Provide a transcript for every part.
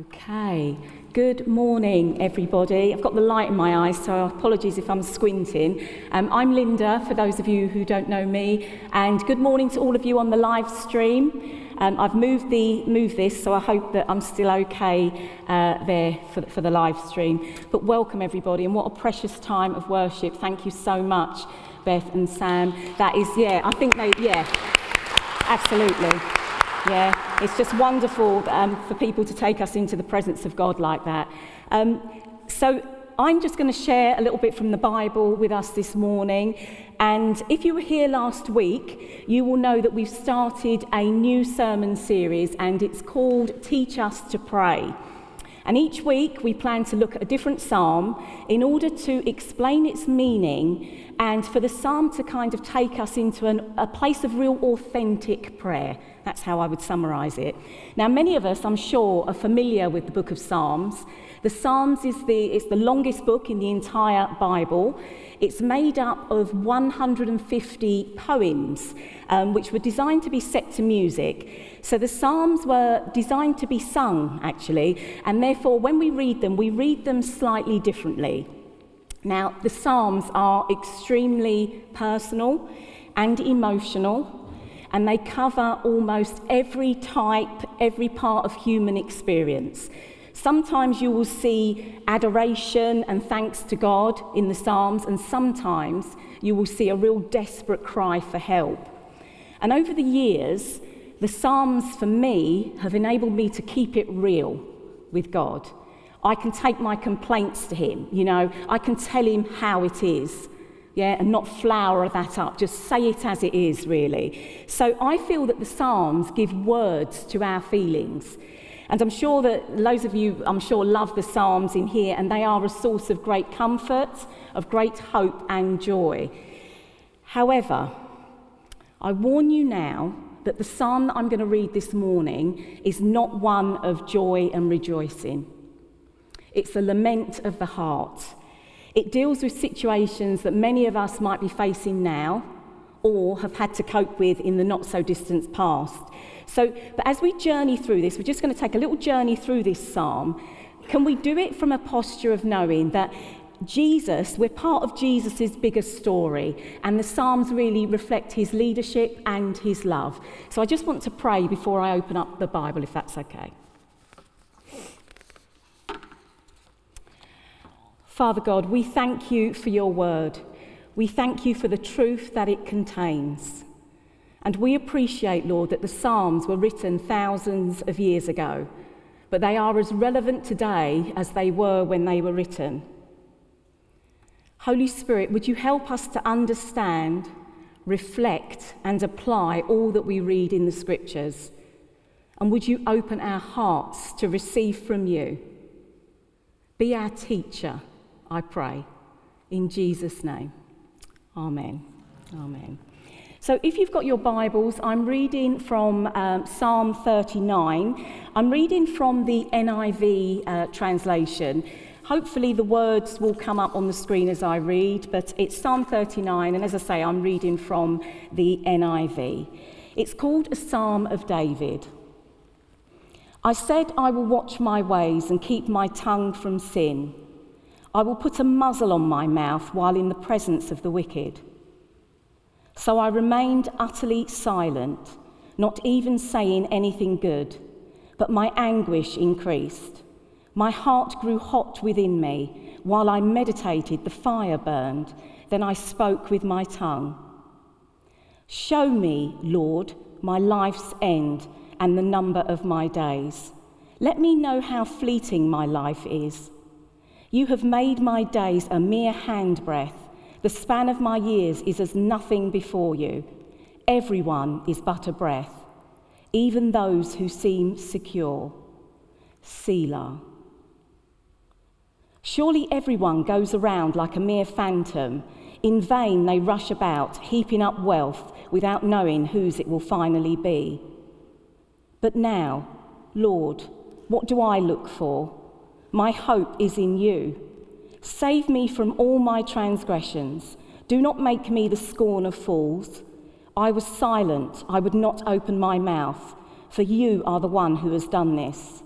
Okay, good morning, everybody. I've got the light in my eyes, so apologies if I'm squinting. Um, I'm Linda, for those of you who don't know me, and good morning to all of you on the live stream. Um, I've moved, the, moved this, so I hope that I'm still okay uh, there for, for the live stream. But welcome, everybody, and what a precious time of worship. Thank you so much, Beth and Sam. That is, yeah, I think they, yeah, absolutely. Yeah, it's just wonderful um, for people to take us into the presence of God like that. Um, so I'm just going to share a little bit from the Bible with us this morning. And if you were here last week, you will know that we've started a new sermon series, and it's called Teach Us to Pray. And each week we plan to look at a different psalm in order to explain its meaning and for the psalm to kind of take us into an, a place of real authentic prayer. That's how I would summarize it. Now, many of us, I'm sure, are familiar with the book of Psalms. The Psalms is the, it's the longest book in the entire Bible. It's made up of 150 poems, um, which were designed to be set to music. So the Psalms were designed to be sung, actually, and therefore, when we read them, we read them slightly differently. Now, the Psalms are extremely personal and emotional, and they cover almost every type, every part of human experience. Sometimes you will see adoration and thanks to God in the Psalms, and sometimes you will see a real desperate cry for help. And over the years, the Psalms for me have enabled me to keep it real with God. I can take my complaints to Him, you know, I can tell Him how it is, yeah, and not flower that up, just say it as it is, really. So I feel that the Psalms give words to our feelings. And I'm sure that loads of you, I'm sure, love the Psalms in here, and they are a source of great comfort, of great hope and joy. However, I warn you now that the psalm that I'm going to read this morning is not one of joy and rejoicing. It's a lament of the heart. It deals with situations that many of us might be facing now or have had to cope with in the not so distant past. So, but as we journey through this, we're just going to take a little journey through this psalm. Can we do it from a posture of knowing that Jesus, we're part of Jesus' bigger story, and the Psalms really reflect his leadership and his love. So I just want to pray before I open up the Bible, if that's okay. Father God, we thank you for your word. We thank you for the truth that it contains. And we appreciate, Lord, that the Psalms were written thousands of years ago, but they are as relevant today as they were when they were written. Holy Spirit, would you help us to understand, reflect, and apply all that we read in the Scriptures? And would you open our hearts to receive from you? Be our teacher, I pray. In Jesus' name. Amen. Amen. So, if you've got your Bibles, I'm reading from um, Psalm 39. I'm reading from the NIV uh, translation. Hopefully, the words will come up on the screen as I read, but it's Psalm 39, and as I say, I'm reading from the NIV. It's called a Psalm of David. I said, I will watch my ways and keep my tongue from sin. I will put a muzzle on my mouth while in the presence of the wicked. So I remained utterly silent, not even saying anything good, but my anguish increased. My heart grew hot within me. While I meditated, the fire burned. Then I spoke with my tongue. Show me, Lord, my life's end and the number of my days. Let me know how fleeting my life is. You have made my days a mere handbreadth. The span of my years is as nothing before you. Everyone is but a breath, even those who seem secure. Selah. Surely everyone goes around like a mere phantom. In vain they rush about, heaping up wealth without knowing whose it will finally be. But now, Lord, what do I look for? My hope is in you. Save me from all my transgressions. Do not make me the scorn of fools. I was silent, I would not open my mouth, for you are the one who has done this.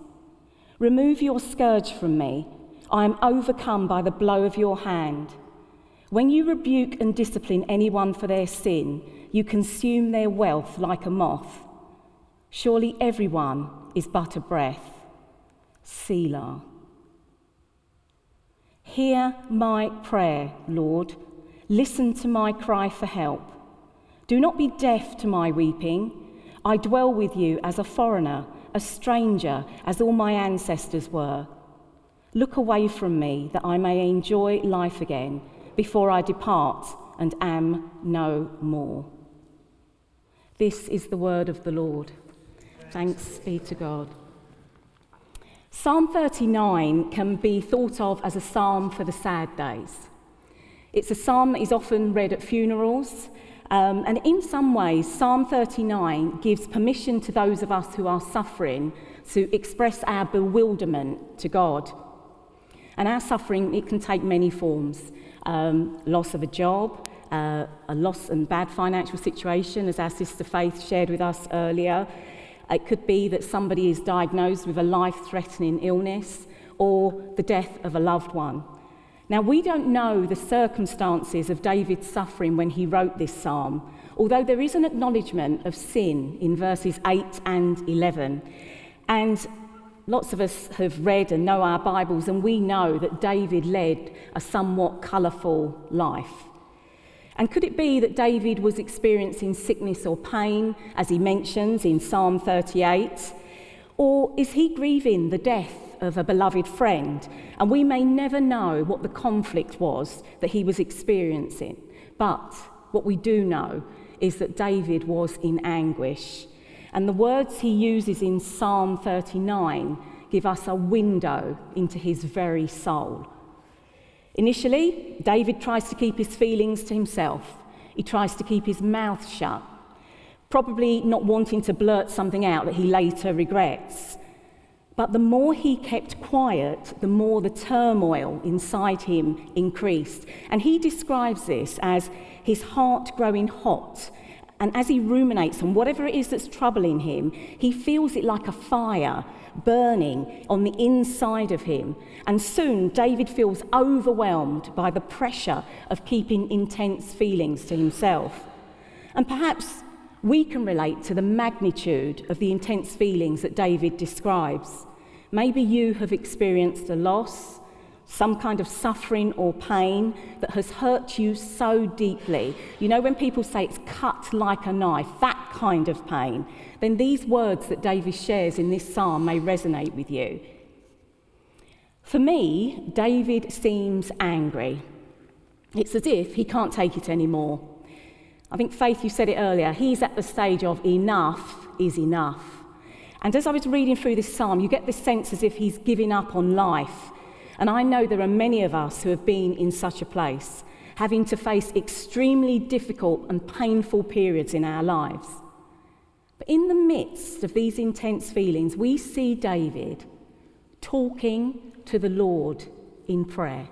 Remove your scourge from me. I am overcome by the blow of your hand. When you rebuke and discipline anyone for their sin, you consume their wealth like a moth. Surely everyone is but a breath. Selah. Hear my prayer, Lord. Listen to my cry for help. Do not be deaf to my weeping. I dwell with you as a foreigner, a stranger, as all my ancestors were. Look away from me that I may enjoy life again before I depart and am no more. This is the word of the Lord. Thanks be to God. Psalm 39 can be thought of as a psalm for the sad days. It's a psalm that is often read at funerals, um, and in some ways, Psalm 39 gives permission to those of us who are suffering to express our bewilderment to God. And our suffering, it can take many forms um, loss of a job, uh, a loss and bad financial situation, as our sister Faith shared with us earlier. It could be that somebody is diagnosed with a life threatening illness or the death of a loved one. Now, we don't know the circumstances of David's suffering when he wrote this psalm, although there is an acknowledgement of sin in verses 8 and 11. And lots of us have read and know our Bibles, and we know that David led a somewhat colourful life. And could it be that David was experiencing sickness or pain, as he mentions in Psalm 38? Or is he grieving the death of a beloved friend? And we may never know what the conflict was that he was experiencing. But what we do know is that David was in anguish. And the words he uses in Psalm 39 give us a window into his very soul. Initially, David tries to keep his feelings to himself. He tries to keep his mouth shut, probably not wanting to blurt something out that he later regrets. But the more he kept quiet, the more the turmoil inside him increased. And he describes this as his heart growing hot. And as he ruminates on whatever it is that's troubling him, he feels it like a fire burning on the inside of him. And soon David feels overwhelmed by the pressure of keeping intense feelings to himself. And perhaps we can relate to the magnitude of the intense feelings that David describes. Maybe you have experienced a loss, some kind of suffering or pain that has hurt you so deeply. You know, when people say it's cut like a knife, that kind of pain, then these words that David shares in this psalm may resonate with you. For me, David seems angry. It's as if he can't take it anymore. I think, Faith, you said it earlier, he's at the stage of enough is enough. And as I was reading through this psalm, you get this sense as if he's giving up on life and I know there are many of us who have been in such a place, having to face extremely difficult and painful periods in our lives. But in the midst of these intense feelings, we see David talking to the Lord in prayer.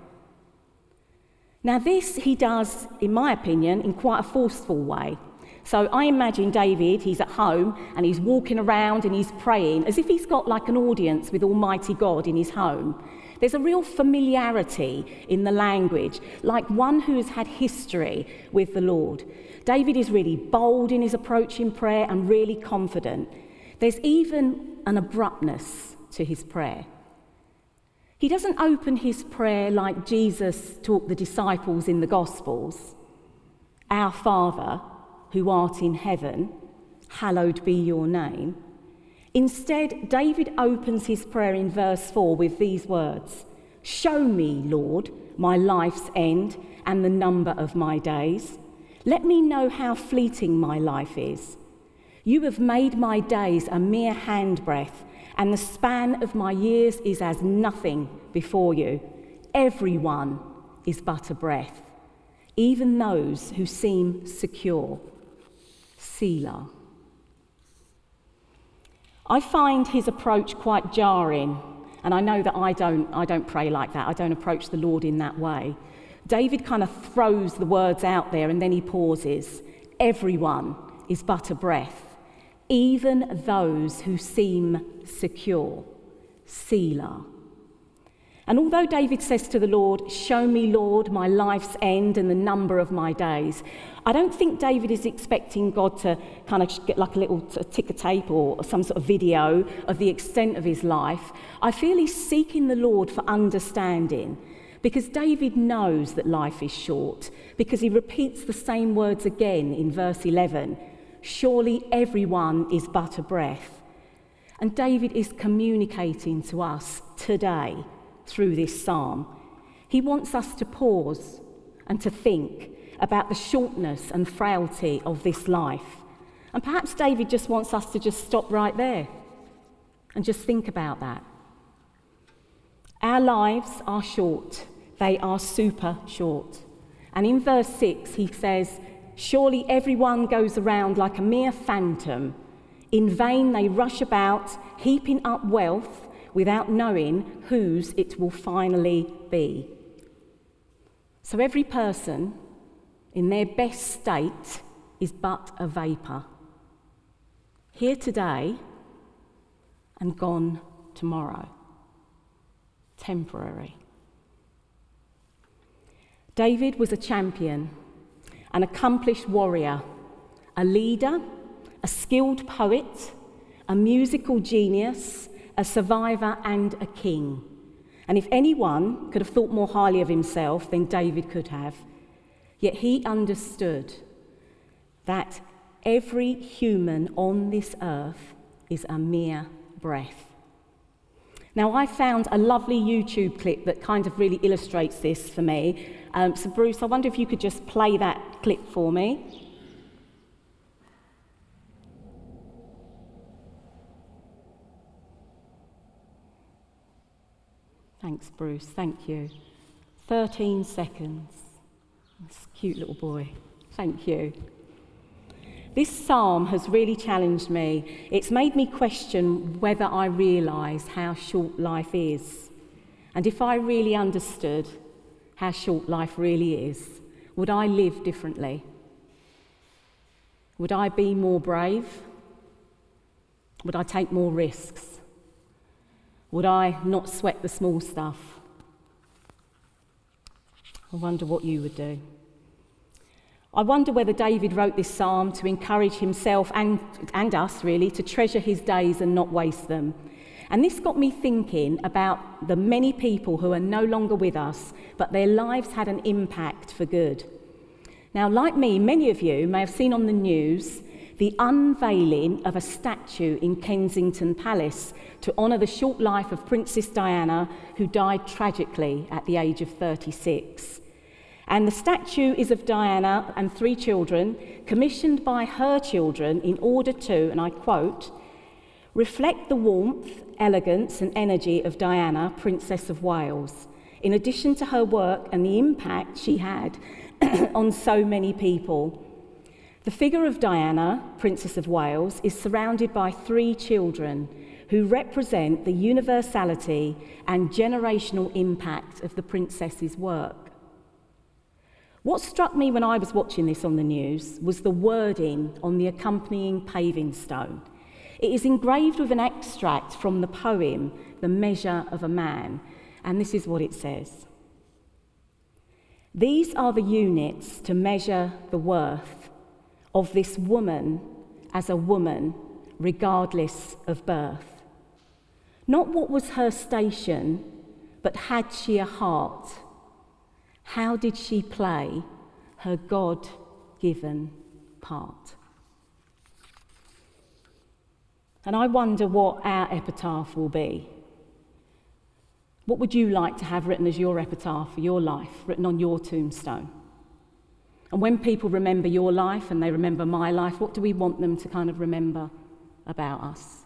Now, this he does, in my opinion, in quite a forceful way. So I imagine David, he's at home and he's walking around and he's praying as if he's got like an audience with Almighty God in his home. There's a real familiarity in the language, like one who has had history with the Lord. David is really bold in his approach in prayer and really confident. There's even an abruptness to his prayer. He doesn't open his prayer like Jesus taught the disciples in the Gospels Our Father, who art in heaven, hallowed be your name. Instead, David opens his prayer in verse 4 with these words Show me, Lord, my life's end and the number of my days. Let me know how fleeting my life is. You have made my days a mere handbreadth, and the span of my years is as nothing before you. Everyone is but a breath, even those who seem secure. Selah. I find his approach quite jarring, and I know that I don't, I don't pray like that. I don't approach the Lord in that way. David kind of throws the words out there and then he pauses. Everyone is but a breath, even those who seem secure. Selah. And although David says to the Lord, Show me, Lord, my life's end and the number of my days, I don't think David is expecting God to kind of get like a little ticker tape or some sort of video of the extent of his life. I feel he's seeking the Lord for understanding because David knows that life is short, because he repeats the same words again in verse 11 Surely everyone is but a breath. And David is communicating to us today through this psalm. He wants us to pause and to think about the shortness and frailty of this life. And perhaps David just wants us to just stop right there and just think about that. Our lives are short, they are super short. And in verse 6, he says, Surely everyone goes around like a mere phantom. In vain they rush about, heaping up wealth without knowing whose it will finally be. So every person in their best state is but a vapour. Here today and gone tomorrow. Temporary. David was a champion, an accomplished warrior, a leader, a skilled poet, a musical genius, a survivor, and a king. And if anyone could have thought more highly of himself than David could have, yet he understood that every human on this earth is a mere breath. Now, I found a lovely YouTube clip that kind of really illustrates this for me. Um, so, Bruce, I wonder if you could just play that clip for me. Thanks, Bruce. Thank you. 13 seconds. This cute little boy. Thank you. This psalm has really challenged me. It's made me question whether I realise how short life is. And if I really understood how short life really is, would I live differently? Would I be more brave? Would I take more risks? Would I not sweat the small stuff? I wonder what you would do. I wonder whether David wrote this psalm to encourage himself and, and us, really, to treasure his days and not waste them. And this got me thinking about the many people who are no longer with us, but their lives had an impact for good. Now, like me, many of you may have seen on the news the unveiling of a statue in Kensington Palace to honour the short life of Princess Diana, who died tragically at the age of 36. And the statue is of Diana and three children, commissioned by her children in order to, and I quote, reflect the warmth, elegance, and energy of Diana, Princess of Wales, in addition to her work and the impact she had on so many people. The figure of Diana, Princess of Wales, is surrounded by three children who represent the universality and generational impact of the princess's work. What struck me when I was watching this on the news was the wording on the accompanying paving stone. It is engraved with an extract from the poem, The Measure of a Man, and this is what it says These are the units to measure the worth of this woman as a woman, regardless of birth. Not what was her station, but had she a heart? How did she play her God given part? And I wonder what our epitaph will be. What would you like to have written as your epitaph for your life, written on your tombstone? And when people remember your life and they remember my life, what do we want them to kind of remember about us?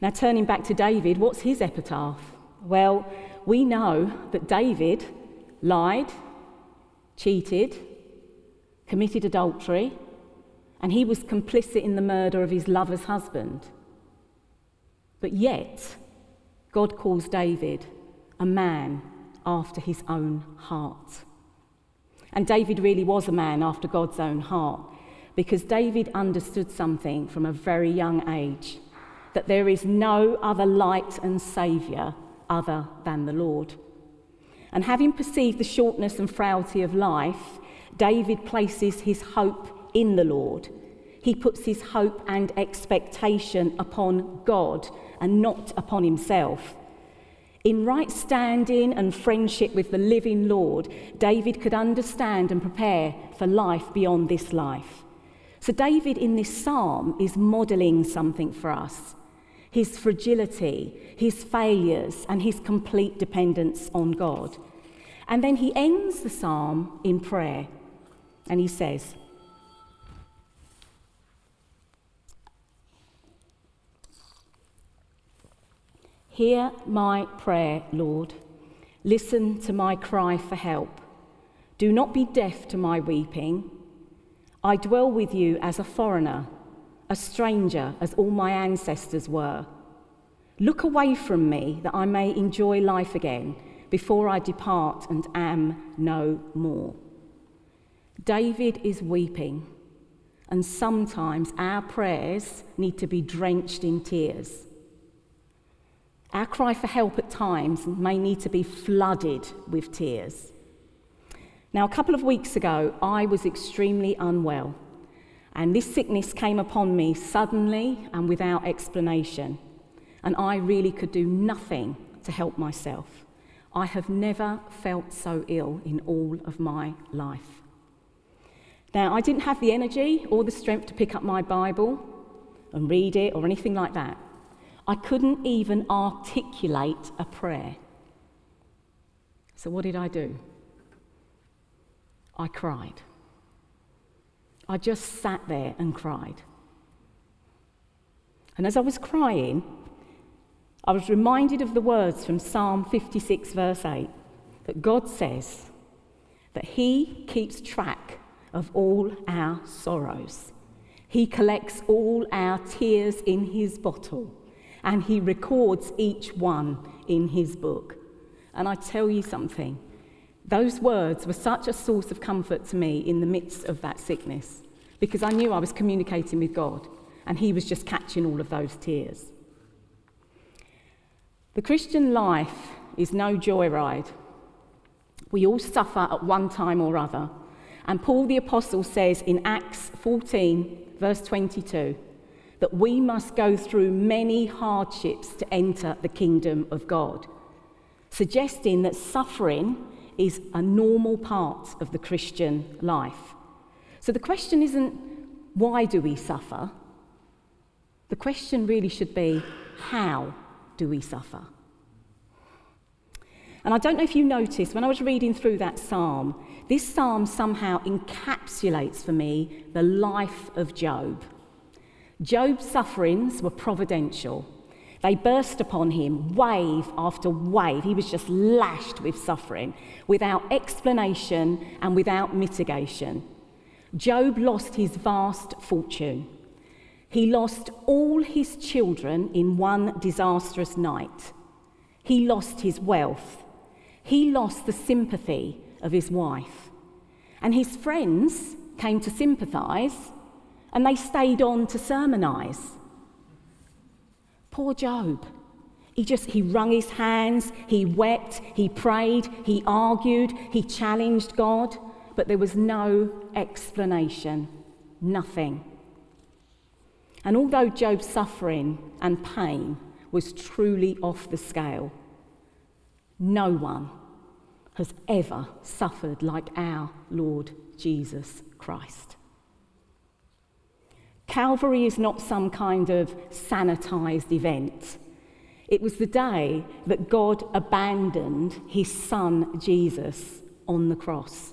Now, turning back to David, what's his epitaph? Well, we know that David lied, cheated, committed adultery, and he was complicit in the murder of his lover's husband. But yet, God calls David a man after his own heart. And David really was a man after God's own heart because David understood something from a very young age that there is no other light and Saviour other than the Lord. And having perceived the shortness and frailty of life, David places his hope in the Lord. He puts his hope and expectation upon God and not upon himself. In right standing and friendship with the living Lord, David could understand and prepare for life beyond this life. So, David in this psalm is modeling something for us his fragility, his failures, and his complete dependence on God. And then he ends the psalm in prayer and he says, Hear my prayer, Lord. Listen to my cry for help. Do not be deaf to my weeping. I dwell with you as a foreigner, a stranger, as all my ancestors were. Look away from me that I may enjoy life again before I depart and am no more. David is weeping, and sometimes our prayers need to be drenched in tears. Our cry for help at times may need to be flooded with tears. Now, a couple of weeks ago, I was extremely unwell, and this sickness came upon me suddenly and without explanation, and I really could do nothing to help myself. I have never felt so ill in all of my life. Now, I didn't have the energy or the strength to pick up my Bible and read it or anything like that. I couldn't even articulate a prayer. So, what did I do? I cried. I just sat there and cried. And as I was crying, I was reminded of the words from Psalm 56, verse 8, that God says that He keeps track of all our sorrows. He collects all our tears in His bottle and he records each one in his book. And I tell you something, those words were such a source of comfort to me in the midst of that sickness because I knew I was communicating with God and he was just catching all of those tears. The Christian life is no joyride. We all suffer at one time or other. And Paul the Apostle says in Acts 14, verse 22, that we must go through many hardships to enter the kingdom of God, suggesting that suffering is a normal part of the Christian life. So the question isn't why do we suffer? The question really should be how do we suffer? And I don't know if you noticed when I was reading through that psalm, this psalm somehow encapsulates for me the life of Job. Job's sufferings were providential. They burst upon him wave after wave. He was just lashed with suffering without explanation and without mitigation. Job lost his vast fortune. He lost all his children in one disastrous night. He lost his wealth. He lost the sympathy of his wife. And his friends came to sympathize and they stayed on to sermonize. Poor Job. He just he wrung his hands, he wept, he prayed, he argued, he challenged God, but there was no explanation, nothing. And although Job's suffering and pain was truly off the scale, no one has ever suffered like our Lord Jesus Christ. Calvary is not some kind of sanitized event. It was the day that God abandoned his son Jesus on the cross.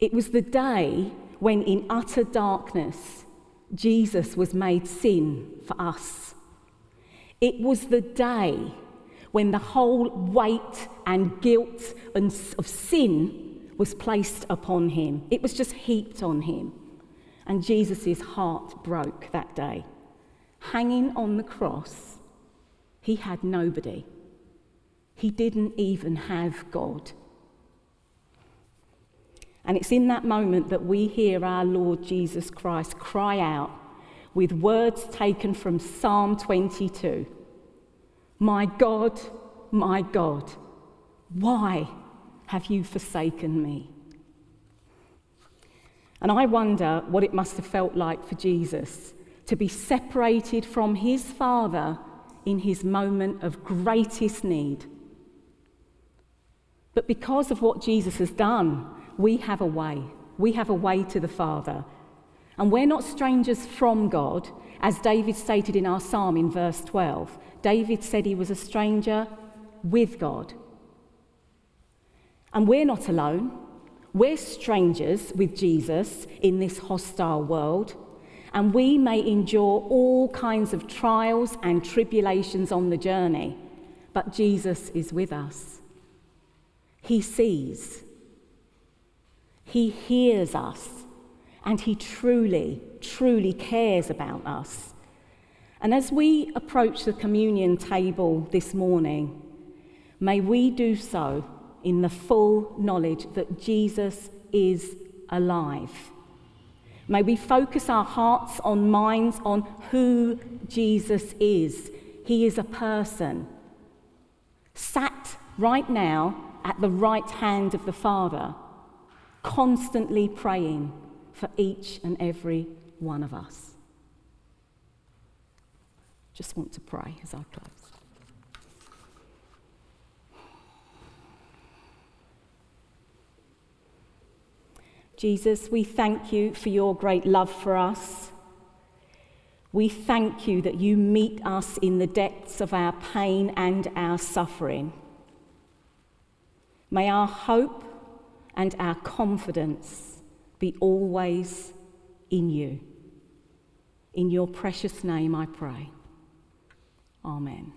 It was the day when, in utter darkness, Jesus was made sin for us. It was the day when the whole weight and guilt and of sin was placed upon him. It was just heaped on him. And Jesus' heart broke that day. Hanging on the cross, he had nobody. He didn't even have God. And it's in that moment that we hear our Lord Jesus Christ cry out with words taken from Psalm 22 My God, my God, why have you forsaken me? And I wonder what it must have felt like for Jesus to be separated from his Father in his moment of greatest need. But because of what Jesus has done, we have a way. We have a way to the Father. And we're not strangers from God, as David stated in our psalm in verse 12. David said he was a stranger with God. And we're not alone. We're strangers with Jesus in this hostile world, and we may endure all kinds of trials and tribulations on the journey, but Jesus is with us. He sees, He hears us, and He truly, truly cares about us. And as we approach the communion table this morning, may we do so in the full knowledge that Jesus is alive. May we focus our hearts on minds on who Jesus is. He is a person, sat right now at the right hand of the Father, constantly praying for each and every one of us. Just want to pray as I close. Jesus, we thank you for your great love for us. We thank you that you meet us in the depths of our pain and our suffering. May our hope and our confidence be always in you. In your precious name I pray. Amen.